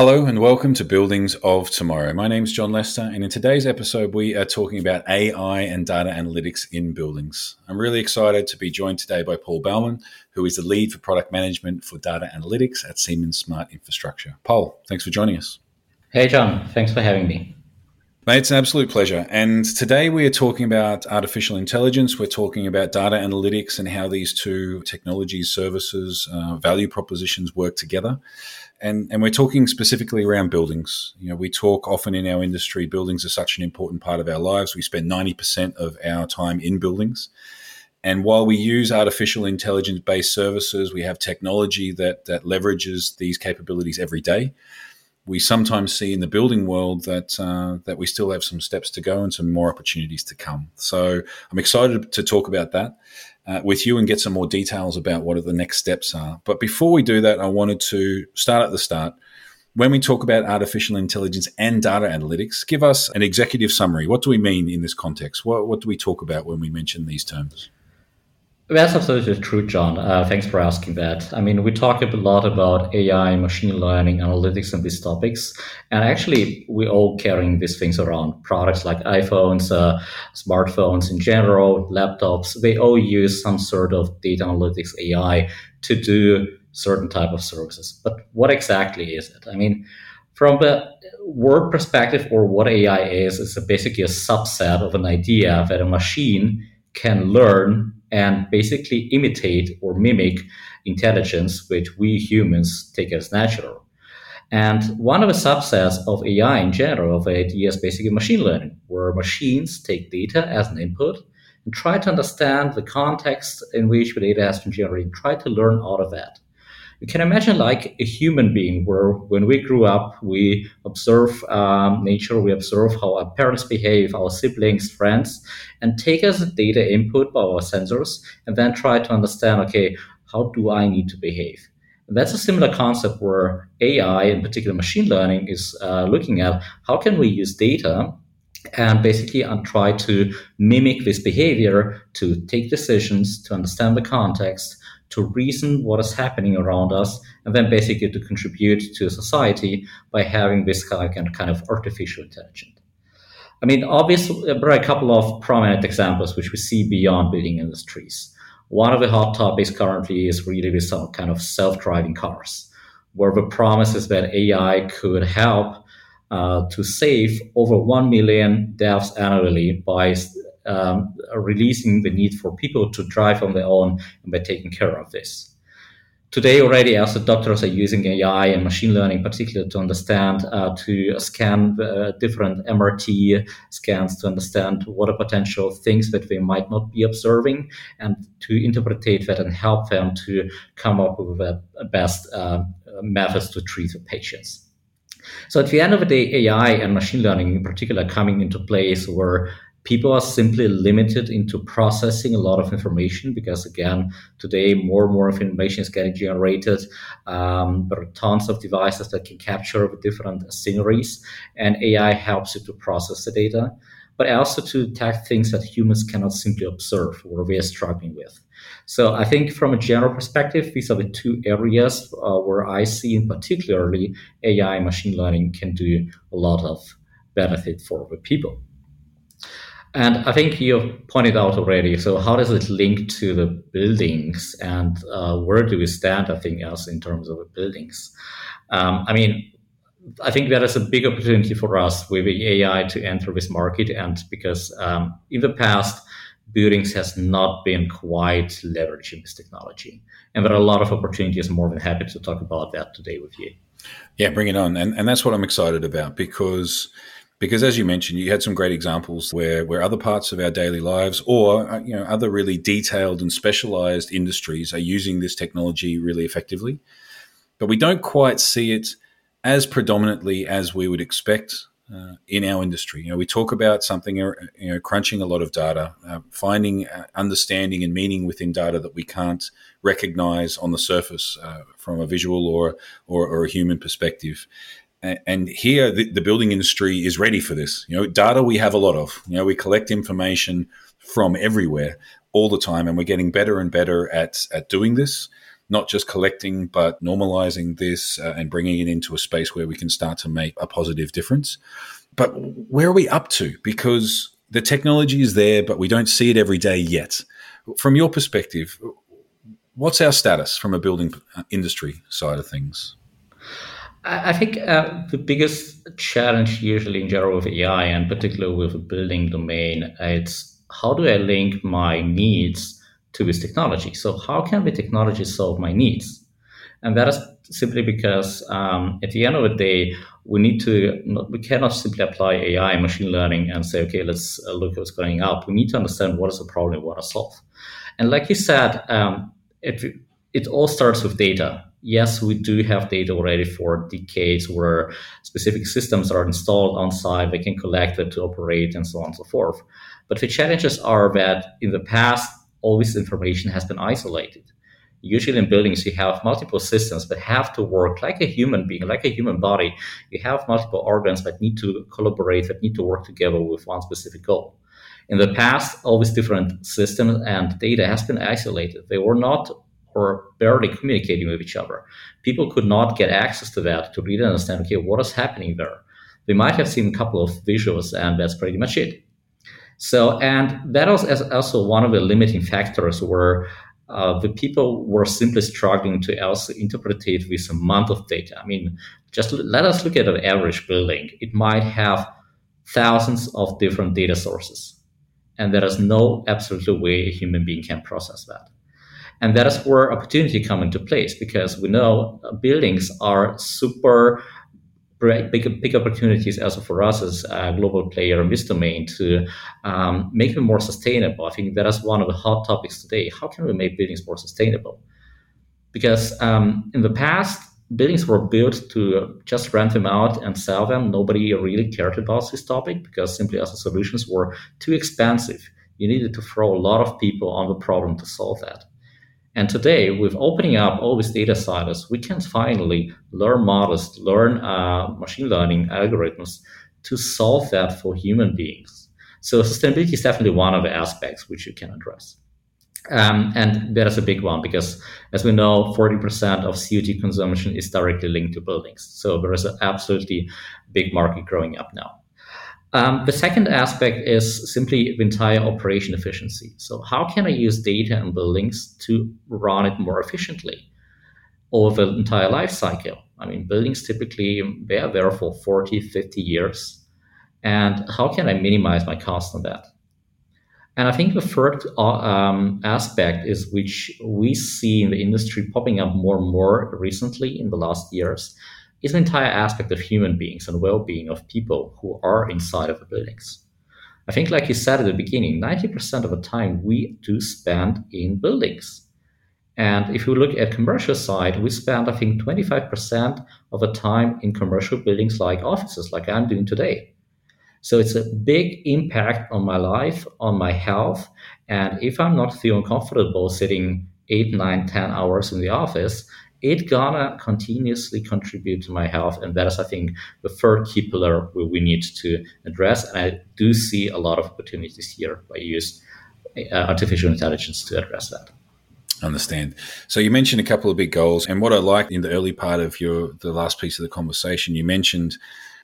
Hello and welcome to Buildings of Tomorrow. My name is Jon Lester, and in today's episode, we are talking about AI and data analytics in buildings. I'm really excited to be joined today by Paul Baumann, who is the lead for product management for data analytics at Siemens Smart Infrastructure. Paul, thanks for joining us. Hey, Jon. Thanks for having me. Mate, it's an absolute pleasure. And today we are talking about artificial intelligence. We're talking about data analytics and how these two technologies, services, uh, value propositions work together and and we're talking specifically around buildings. You know, we talk often in our industry. Buildings are such an important part of our lives. We spend ninety percent of our time in buildings, and while we use artificial intelligence based services, we have technology that that leverages these capabilities every day. We sometimes see in the building world that uh, that we still have some steps to go and some more opportunities to come. So I'm excited to talk about that uh, with you and get some more details about what the next steps are. But before we do that, I wanted to start at the start. When we talk about artificial intelligence and data analytics, give us an executive summary. What do we mean in this context? What, what do we talk about when we mention these terms? That's absolutely true, Jon. Uh, thanks for asking that. I mean, we talk a lot about AI, machine learning, analytics, and these topics. And actually, we're all carrying these things around. Products like iPhones, uh, smartphones in general, laptops, they all use some sort of data analytics AI to do certain type of services. But what exactly is it? I mean, from the word perspective or what AI is, is basically a subset of an idea that a machine can learn and basically imitate or mimic intelligence, which we humans take as natural. And one of the subsets of AI in general of it is basically machine learning, where machines take data as an input and try to understand the context in which the data has been generated, try to learn out of that you can imagine like a human being where when we grew up we observe um, nature we observe how our parents behave our siblings friends and take as data input by our sensors and then try to understand okay how do i need to behave? And that's a similar concept where ai in particular machine learning is uh, looking at how can we use data and basically and try to mimic this behavior to take decisions to understand the context to reason what is happening around us, and then basically to contribute to society by having this kind of, artificial intelligence. I mean, obviously, there are a couple of prominent examples which we see beyond building industries. One of the hot topics currently is really with some kind of self-driving cars, where the promise is that AI could help uh, to save over 1 million deaths annually by um, releasing the need for people to drive on their own and by taking care of this. Today already, also doctors are using AI and machine learning, particularly to understand, uh, to scan uh, different MRT scans to understand what are potential things that they might not be observing, and to interpret that and help them to come up with the best uh, methods to treat the patients. So at the end of the day, AI and machine learning in particular coming into place where people are simply limited into processing a lot of information because again today more and more information is getting generated um, there are tons of devices that can capture different sceneries and ai helps you to process the data but also to detect things that humans cannot simply observe or we are struggling with. So i think from a general perspective these are the two areas uh, where i see in particularly ai machine learning can do a lot of benefit for the people and I think you pointed out already. So, how does it link to the buildings, and uh, where do we stand? I think as in terms of buildings. Um, I mean, I think that is a big opportunity for us with AI to enter this market, and because um, in the past, buildings has not been quite leveraging this technology, and there are a lot of opportunities. I'm more than happy to talk about that today with you. Yeah, bring it on, and and that's what I'm excited about because because as you mentioned, you had some great examples where, where other parts of our daily lives or uh, you know other really detailed and specialized industries are using this technology really effectively. But we don't quite see it as predominantly as we would expect uh, in our industry. You know, we talk about something, uh, you know, crunching a lot of data, uh, finding uh, understanding and meaning within data that we can't recognize on the surface uh, from a visual or, or, or a human perspective and here the, the, building industry is ready for this. You know, data we have a lot of. You know, we collect information from everywhere all the time, and we're getting better and better at at doing this. not just collecting, but normalizing this uh, and bringing it into a space where we can start to make a positive difference. But where are we up to? Because the technology is there, but we don't see it every day yet. From your perspective, what's our status from a building industry side of things? I think uh, the biggest challenge usually in general with AI and particularly with the building domain, it's how do I link my needs to this technology? So how can the technology solve my needs? And that is simply because um, at the end of the day, we need to we cannot simply apply AI machine learning and say, okay, let's uh, look what's going up. We need to understand what is the problem, what to solve. And like you said, um, it it all starts with data yes, we do have data already for decades where specific systems are installed on site, they can collect it to operate and so on and so forth. But the challenges are that in the past, all this information has been isolated. Usually in buildings, you have multiple systems that have to work like a human being, like a human body. You have multiple organs that need to collaborate, that need to work together with one specific goal. In the past, all these different systems and data has been isolated. They were not or barely communicating with each other. People could not get access to that to really understand, okay, what is happening there? They might have seen a couple of visuals, and that's pretty much it. So, and that was also one of the limiting factors where uh, the people were simply struggling to also interpret it with a amount of data. I mean, just let us look at an average building. It might have thousands of different data sources, and there is no absolute way a human being can process that. And that is where opportunity come into place because we know buildings are super big, big opportunities also for us as a global player in this domain to um, make them more sustainable. I think that is one of the hot topics today. How can we make buildings more sustainable? Because um, in the past, buildings were built to just rent them out and sell them. Nobody really cared about this topic because simply as the solutions were too expensive. You needed to throw a lot of people on the problem to solve that. And today, with opening up all these data silos, we can finally learn models, learn uh, machine learning algorithms to solve that for human beings. So sustainability is definitely one of the aspects which you can address. Um, and that is a big one because, as we know, 40% of CO2 consumption is directly linked to buildings. So there is an absolutely big market growing up now. Um, the second aspect is simply the entire operation efficiency. So, how can I use data and buildings to run it more efficiently over the entire life cycle? I mean, buildings typically they are there for 40, 50 years. And how can I minimize my cost on that? And I think the third um, aspect is which we see in the industry popping up more and more recently in the last years is an entire aspect of human beings and well-being of people who are inside of the buildings. I think, like you said at the beginning, 90% of the time we do spend in buildings. And if you look at commercial side, we spend, I think, 25% of the time in commercial buildings like offices, like I'm doing today. So it's a big impact on my life, on my health. And if I'm not feeling comfortable sitting eight, nine, ten hours in the office, it gonna continuously contribute to my health and that is i think the third key pillar where we need to address and i do see a lot of opportunities here by use uh, artificial intelligence to address that. Understand. So you mentioned a couple of big goals and what i liked in the early part of your the last piece of the conversation you mentioned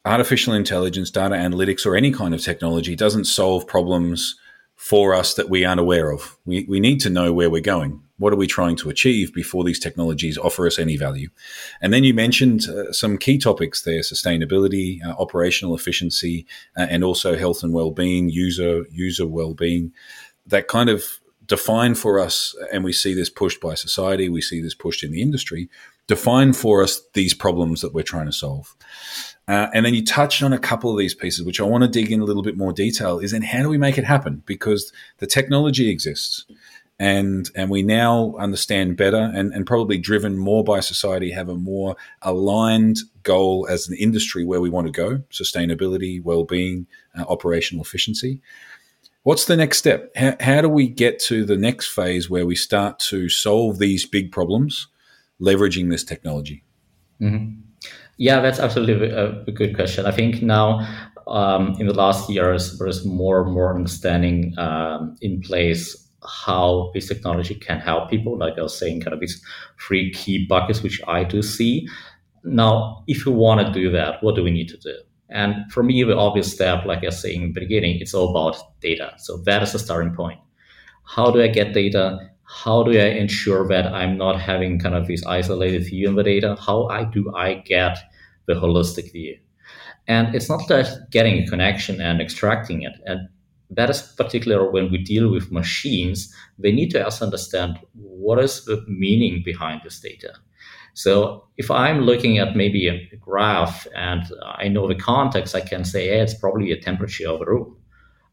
artificial intelligence data analytics or any kind of technology doesn't solve problems for us that we aren't aware of we, we need to know where we're going what are we trying to achieve before these technologies offer us any value? And then you mentioned uh, some key topics there: sustainability, uh, operational efficiency, uh, and also health and well-being, user user well-being. That kind of define for us, and we see this pushed by society. We see this pushed in the industry. Define for us these problems that we're trying to solve. Uh, and then you touched on a couple of these pieces, which I want to dig in a little bit more detail. Is in how do we make it happen? Because the technology exists and and we now understand better and, and probably driven more by society have a more aligned goal as an industry where we want to go sustainability well-being uh, operational efficiency what's the next step how, how do we get to the next phase where we start to solve these big problems leveraging this technology mm-hmm. Yeah that's absolutely a, good question i think now um, in the last years there's more and more understanding um, in place how this technology can help people. Like I was saying, kind of these three key buckets, which I do see. Now, if you want to do that, what do we need to do? And for me, the obvious step, like I was saying in the beginning, it's all about data. So that is the starting point. How do I get data? How do I ensure that I'm not having kind of this isolated view on the data? How I do I get the holistic view? And it's not just getting a connection and extracting it. And that is particular when we deal with machines, they need to also understand what is the meaning behind this data. So if I'm looking at maybe a graph and I know the context, I can say, hey, it's probably a temperature of a room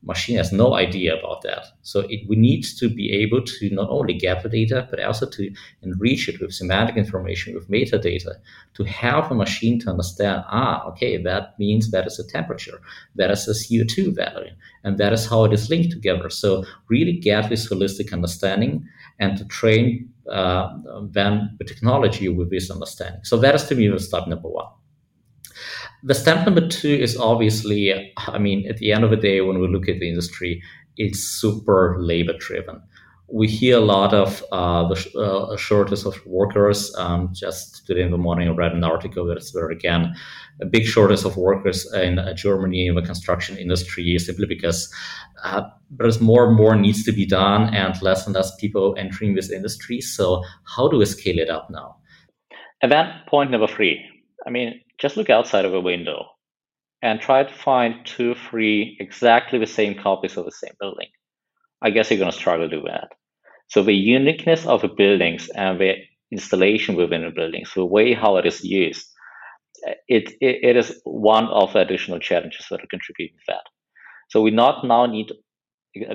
machine has no idea about that. So it, we need to be able to not only gather data, but also to enrich it with semantic information, with metadata, to help a machine to understand, ah, okay, that means that is a temperature, that is a CO2 value, and that is how it is linked together. So really get this holistic understanding and to train uh, then the technology with this understanding. So that is to me the step number one. The step number two is obviously, I mean, at the end of the day, when we look at the industry, it's super labor driven. We hear a lot of uh, the sh- uh, shortage of workers. Um, just today in the morning, I read an article that's where again a big shortage of workers in uh, Germany in the construction industry simply because uh, there's more and more needs to be done and less and less people entering this industry. So how do we scale it up now? And then point number three. I mean, just look outside of a window and try to find two, three exactly the same copies of the same building. I guess you're going to struggle to do that. So the uniqueness of the buildings and the installation within the buildings, the way how it is used, it, it, it is one of the additional challenges that are contributing to that. So we not now need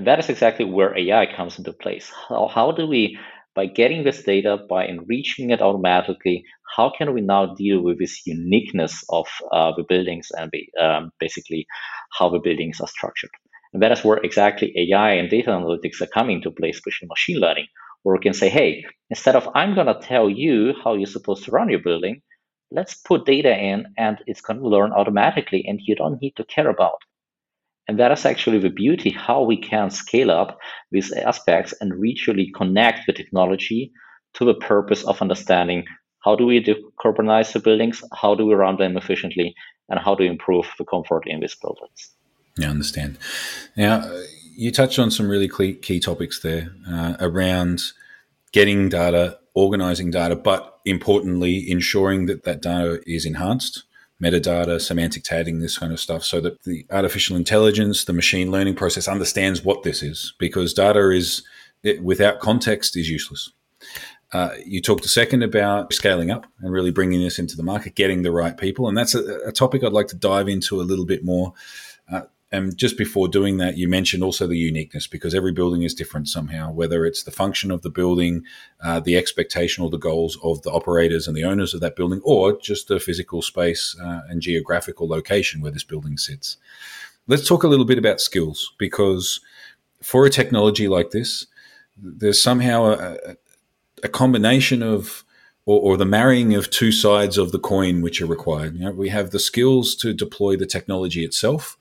that is exactly where AI comes into place. How, how do we by getting this data, by enriching it automatically, how can we now deal with this uniqueness of uh, the buildings and um, basically how the buildings are structured? And that is where exactly AI and data analytics are coming to play, especially machine learning, where we can say, hey, instead of I'm going to tell you how you're supposed to run your building, let's put data in and it's going to learn automatically and you don't need to care about and that is actually the beauty how we can scale up these aspects and really connect the technology to the purpose of understanding how do we decarbonize the buildings, how do we run them efficiently, and how to improve the comfort in these buildings. Yeah, I understand. Now, you touched on some really key topics there uh, around getting data, organizing data, but importantly, ensuring that that data is enhanced metadata, semantic tagging, this kind of stuff, so that the artificial intelligence, the machine learning process understands what this is, because data is it, without context is useless. Uh, you talked a second about scaling up and really bringing this into the market, getting the right people, and that's a, a topic I'd like to dive into a little bit more. Uh, and just before doing that, you mentioned also the uniqueness because every building is different somehow, whether it's the function of the building, uh, the expectation or the goals of the operators and the owners of that building, or just the physical space uh, and geographical location where this building sits. Let's talk a little bit about skills because for a technology like this, there's somehow a, a combination of or, or, the marrying of two sides of the coin which are required. You know, we have the skills to deploy the technology itself,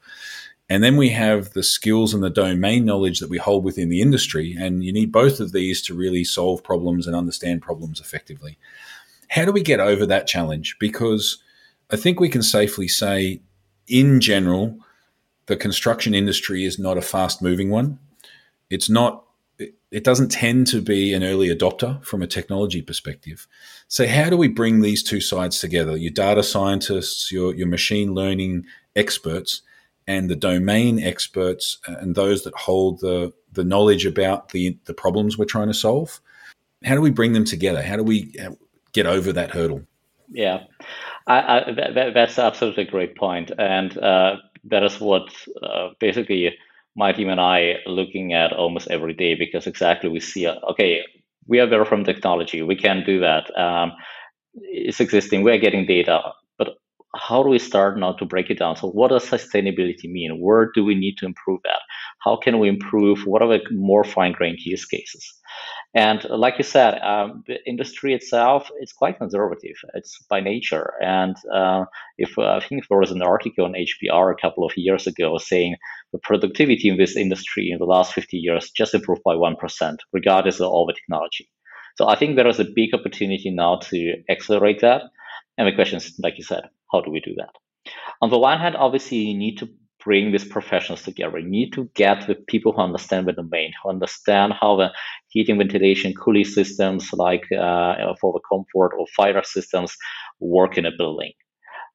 and then we have the skills and the domain knowledge that we hold within the industry. And you need both of these to really solve problems and understand problems effectively. How do we get over that challenge? Because I think we can safely say, in general, the construction industry is not a fast moving one. It's not, it doesn't tend to be an early adopter from a technology perspective. So, how do we bring these two sides together? Your data scientists, your, your machine learning experts, and the domain experts and those that hold the, the knowledge about the, the problems we're trying to solve. How do we bring them together? How do we get over that hurdle? Yeah, I, I, that, that's absolutely a great point. And uh, that is what uh, basically my team and I are looking at almost every day because exactly we see, uh, okay, we are there from technology. We can do that. Um, it's existing. We're getting data how do we start now to break it down? So, what does sustainability mean? Where do we need to improve that? How can we improve? What are the more fine grained use cases? And like you said, um, the industry itself is quite conservative. It's by nature. And uh, if uh, I think there was an article on HBR a couple of years ago saying the productivity in this industry in the last 50 years just improved by 1%, regardless of all the technology. So I think there is a big opportunity now to accelerate that. And the question is, like you said, how do we do that? On the one hand, obviously, you need to bring these professionals together. You need to get the people who understand the domain, who understand how the heating, ventilation, cooling systems, like uh, for the comfort or fire systems, work in a building.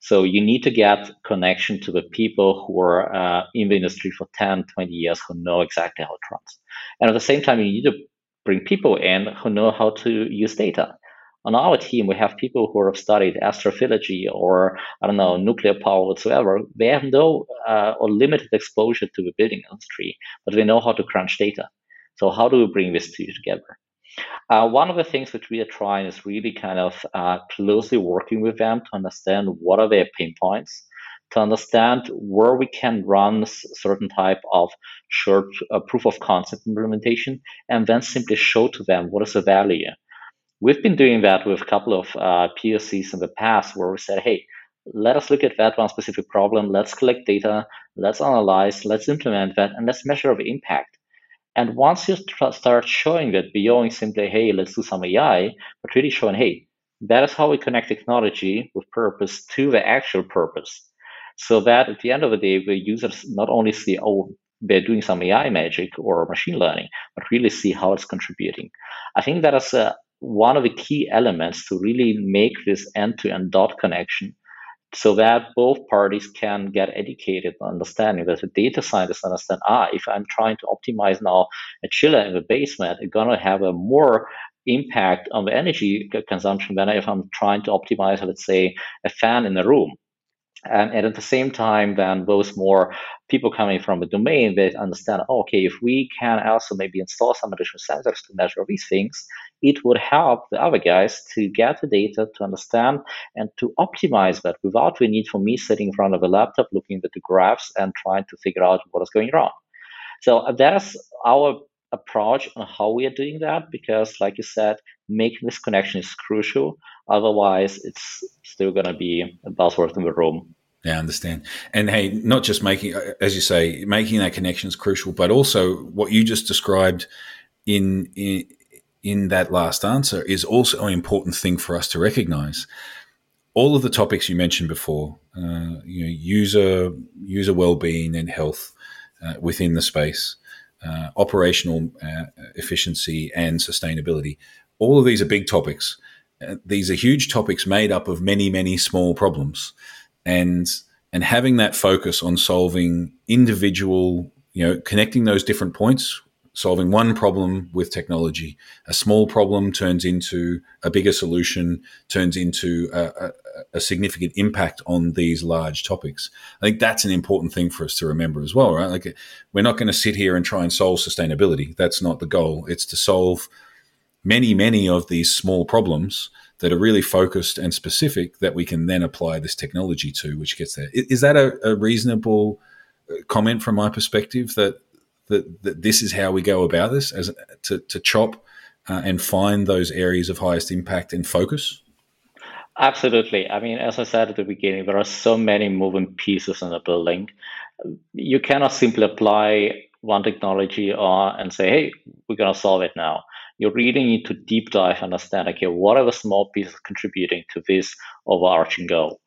So you need to get connection to the people who are uh, in the industry for 10, 20 years who know exactly how it runs. And at the same time, you need to bring people in who know how to use data on our team, we have people who have studied astrophysiology or I don't know nuclear power whatsoever. They have no uh, or limited exposure to the building industry, but they know how to crunch data. So how do we bring this two together? Uh, one of the things which we are trying is really kind of uh, closely working with them to understand what are their pain points, to understand where we can run certain type of short uh, proof of concept implementation, and then simply show to them what is the value We've been doing that with a couple of uh, POCs in the past where we said, hey, let us look at that one specific problem. Let's collect data. Let's analyze. Let's implement that. And let's measure the impact. And once you start showing that beyond simply, hey, let's do some AI, but really showing, hey, that is how we connect technology with purpose to the actual purpose. So that at the end of the day, the users not only see, oh, they're doing some AI magic or machine learning, but really see how it's contributing. I think that is a, one of the key elements to really make this end-to-end dot connection so that both parties can get educated and understanding that the data scientists understand ah if i'm trying to optimize now a chiller in the basement it's going to have a more impact on the energy consumption than if i'm trying to optimize let's say a fan in a room. And, and, at the same time, then those more people coming from the domain, they understand, oh, okay, if we can also maybe install some additional sensors to measure these things, it would help the other guys to get the data, to understand, and to optimize that without the need for me sitting in front of a laptop looking at the graphs and trying to figure out what is going wrong. So uh, that's our approach on how we are doing that because, like you said, making this connection is crucial. Otherwise, it's still going to be a buzzword in the room. Yeah, I understand. And hey, not just making, as you say, making that connection is crucial, but also what you just described in, in in that last answer is also an important thing for us to recognize. All of the topics you mentioned before, uh, you know, user user well being and health uh, within the space, uh, operational uh, efficiency and sustainability. All of these are big topics. Uh, these are huge topics made up of many, many small problems, and and having that focus on solving individual, you know, connecting those different points, solving one problem with technology. A small problem turns into a bigger solution, turns into a, a, a, significant impact on these large topics. I think that's an important thing for us to remember as well, right? Like, we're not going to sit here and try and solve sustainability. That's not the goal. It's to solve many, many of these small problems that are really focused and specific that we can then apply this technology to, which gets there. Is that a, a reasonable uh, comment from my perspective that, that, that this is how we go about this as to, to chop uh, and find those areas of highest impact and focus? Absolutely. I mean, as I said at the beginning, there are so many moving pieces in a building. You cannot simply apply one technology or and say, hey, we're going to solve it now you really need to deep dive, and understand, okay, what are the small pieces contributing to this overarching goal?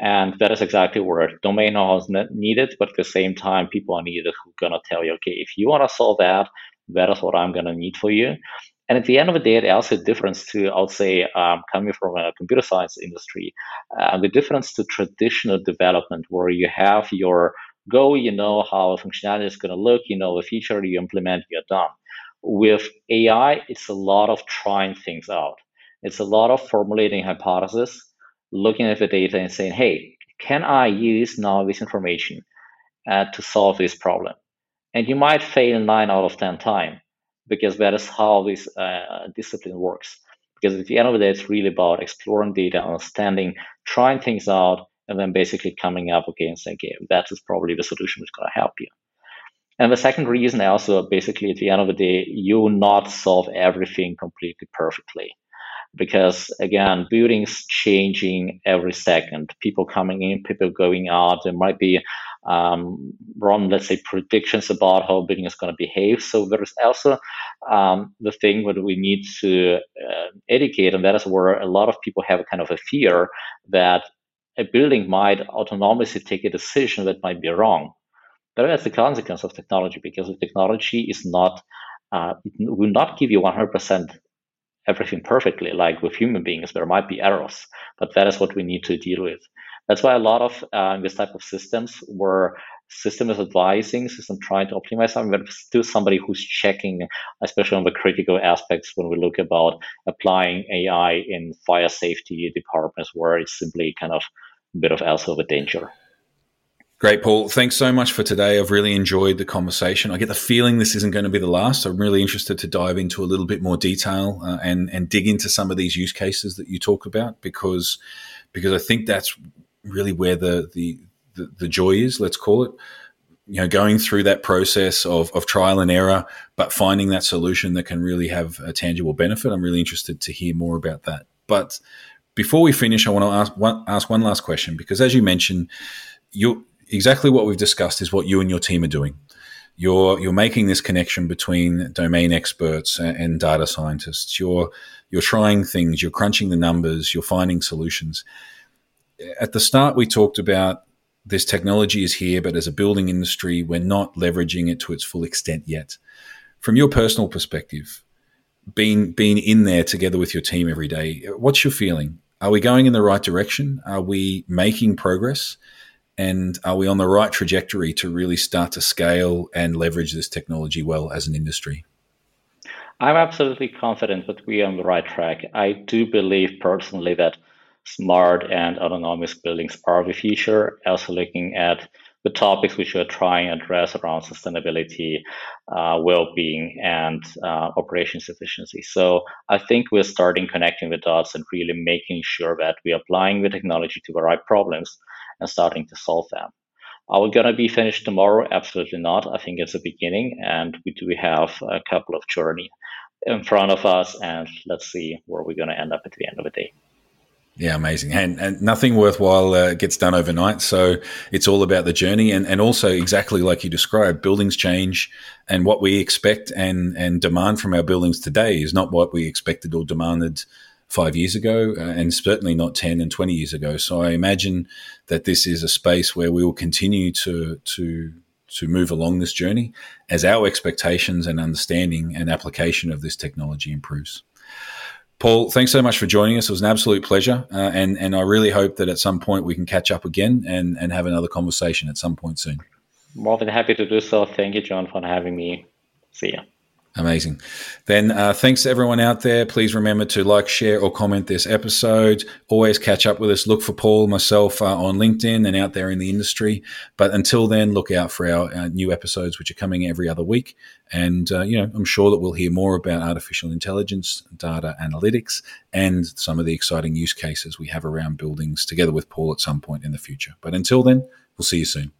And that is exactly where domain knowledge is needed, but at the same time, people are needed who are to tell you, okay, if you want to solve that, that is what I'm to need for you. And at the end of the day, there's a difference to, I would say, um, coming from a computer science industry, uh, the difference to traditional development where you have your go, you know how functionality is going to look, you know the feature you implement, you're done. With AI, it's a lot of trying things out. It's a lot of formulating hypotheses, looking at the data and saying, hey, can I use now this information uh, to solve this problem? And you might fail nine out of 10 times because that is how this uh, discipline works. Because at the end of the day, it's really about exploring data, understanding, trying things out, and then basically coming up again and saying, okay, that is probably the solution that's going to help you. And the second reason also basically at the end of the day, you not solve everything completely perfectly. Because again, buildings changing every second, people coming in, people going out. There might be um, run, let's say, predictions about how building is going to behave. So there is also um, the thing that we need to uh, educate, and that is where a lot of people have kind of a fear that a building might autonomously take a decision that might be wrong. But that's the consequence of technology because the technology is not, uh, it will not give you 100% everything perfectly. Like with human beings, there might be errors, but that is what we need to deal with. That's why a lot of uh, this type of systems where system is advising, system trying to optimize something, but still somebody who's checking, especially on the critical aspects when we look about applying AI in fire safety departments where it's simply kind of a bit of also of a danger. Great, Paul. Thanks so much for today. I've really enjoyed the conversation. I get the feeling this isn't going to be the last. I'm really interested to dive into a little bit more detail uh, and and dig into some of these use cases that you talk about because because I think that's really where the, the, the, the joy is, let's call it. You know, going through that process of, of trial and error, but finding that solution that can really have a tangible benefit. I'm really interested to hear more about that. But before we finish, I want to ask one, ask one last question because, as you mentioned, you exactly what we've discussed is what you and your team are doing. You're you're making this connection between domain experts and, and data scientists. You're you're trying things. You're crunching the numbers. You're finding solutions at the start, we talked about this technology is here, but as a building industry, we're not leveraging it to its full extent yet. From your personal perspective, being being in there together with your team every day, what's your feeling? Are we going in the right direction? Are we making progress? And are we on the right trajectory to really start to scale and leverage this technology well as an industry? I'm absolutely confident that we are on the right track. I do believe personally that smart and autonomous buildings are the future. Also looking at the topics which we're trying to address around sustainability, uh, well-being, and uh, operations efficiency. So I think we're starting connecting the dots and really making sure that we're applying the technology to the right problems and starting to solve them. Are we going to be finished tomorrow? Absolutely not. I think it's a beginning, and we do have a couple of journey in front of us, and let's see where we're going to end up at the end of the day. Yeah, amazing. And, and nothing worthwhile uh, gets done overnight. So it's all about the journey. And, and also, exactly like you described, buildings change. And what we expect and, and demand from our buildings today is not what we expected or demanded five years ago, uh, and certainly not 10 and 20 years ago. So I imagine that this is a space where we will continue to, to, to move along this journey as our expectations and understanding and application of this technology improves. Paul, thanks so much for joining us. It was an absolute pleasure, uh, and and I really hope that at some point we can catch up again and and have another conversation at some point soon. More than happy to do so. Thank you, Jon, for having me. See ya. Amazing. Then uh, thanks to everyone out there. Please remember to like, share, or comment this episode. Always catch up with us. Look for Paul, myself uh, on LinkedIn and out there in the industry. But until then, look out for our uh, new episodes, which are coming every other week. And, uh, you know, I'm sure that we'll hear more about artificial intelligence, data analytics, and some of the exciting use cases we have around buildings together with Paul at some point in the future. But until then, we'll see you soon.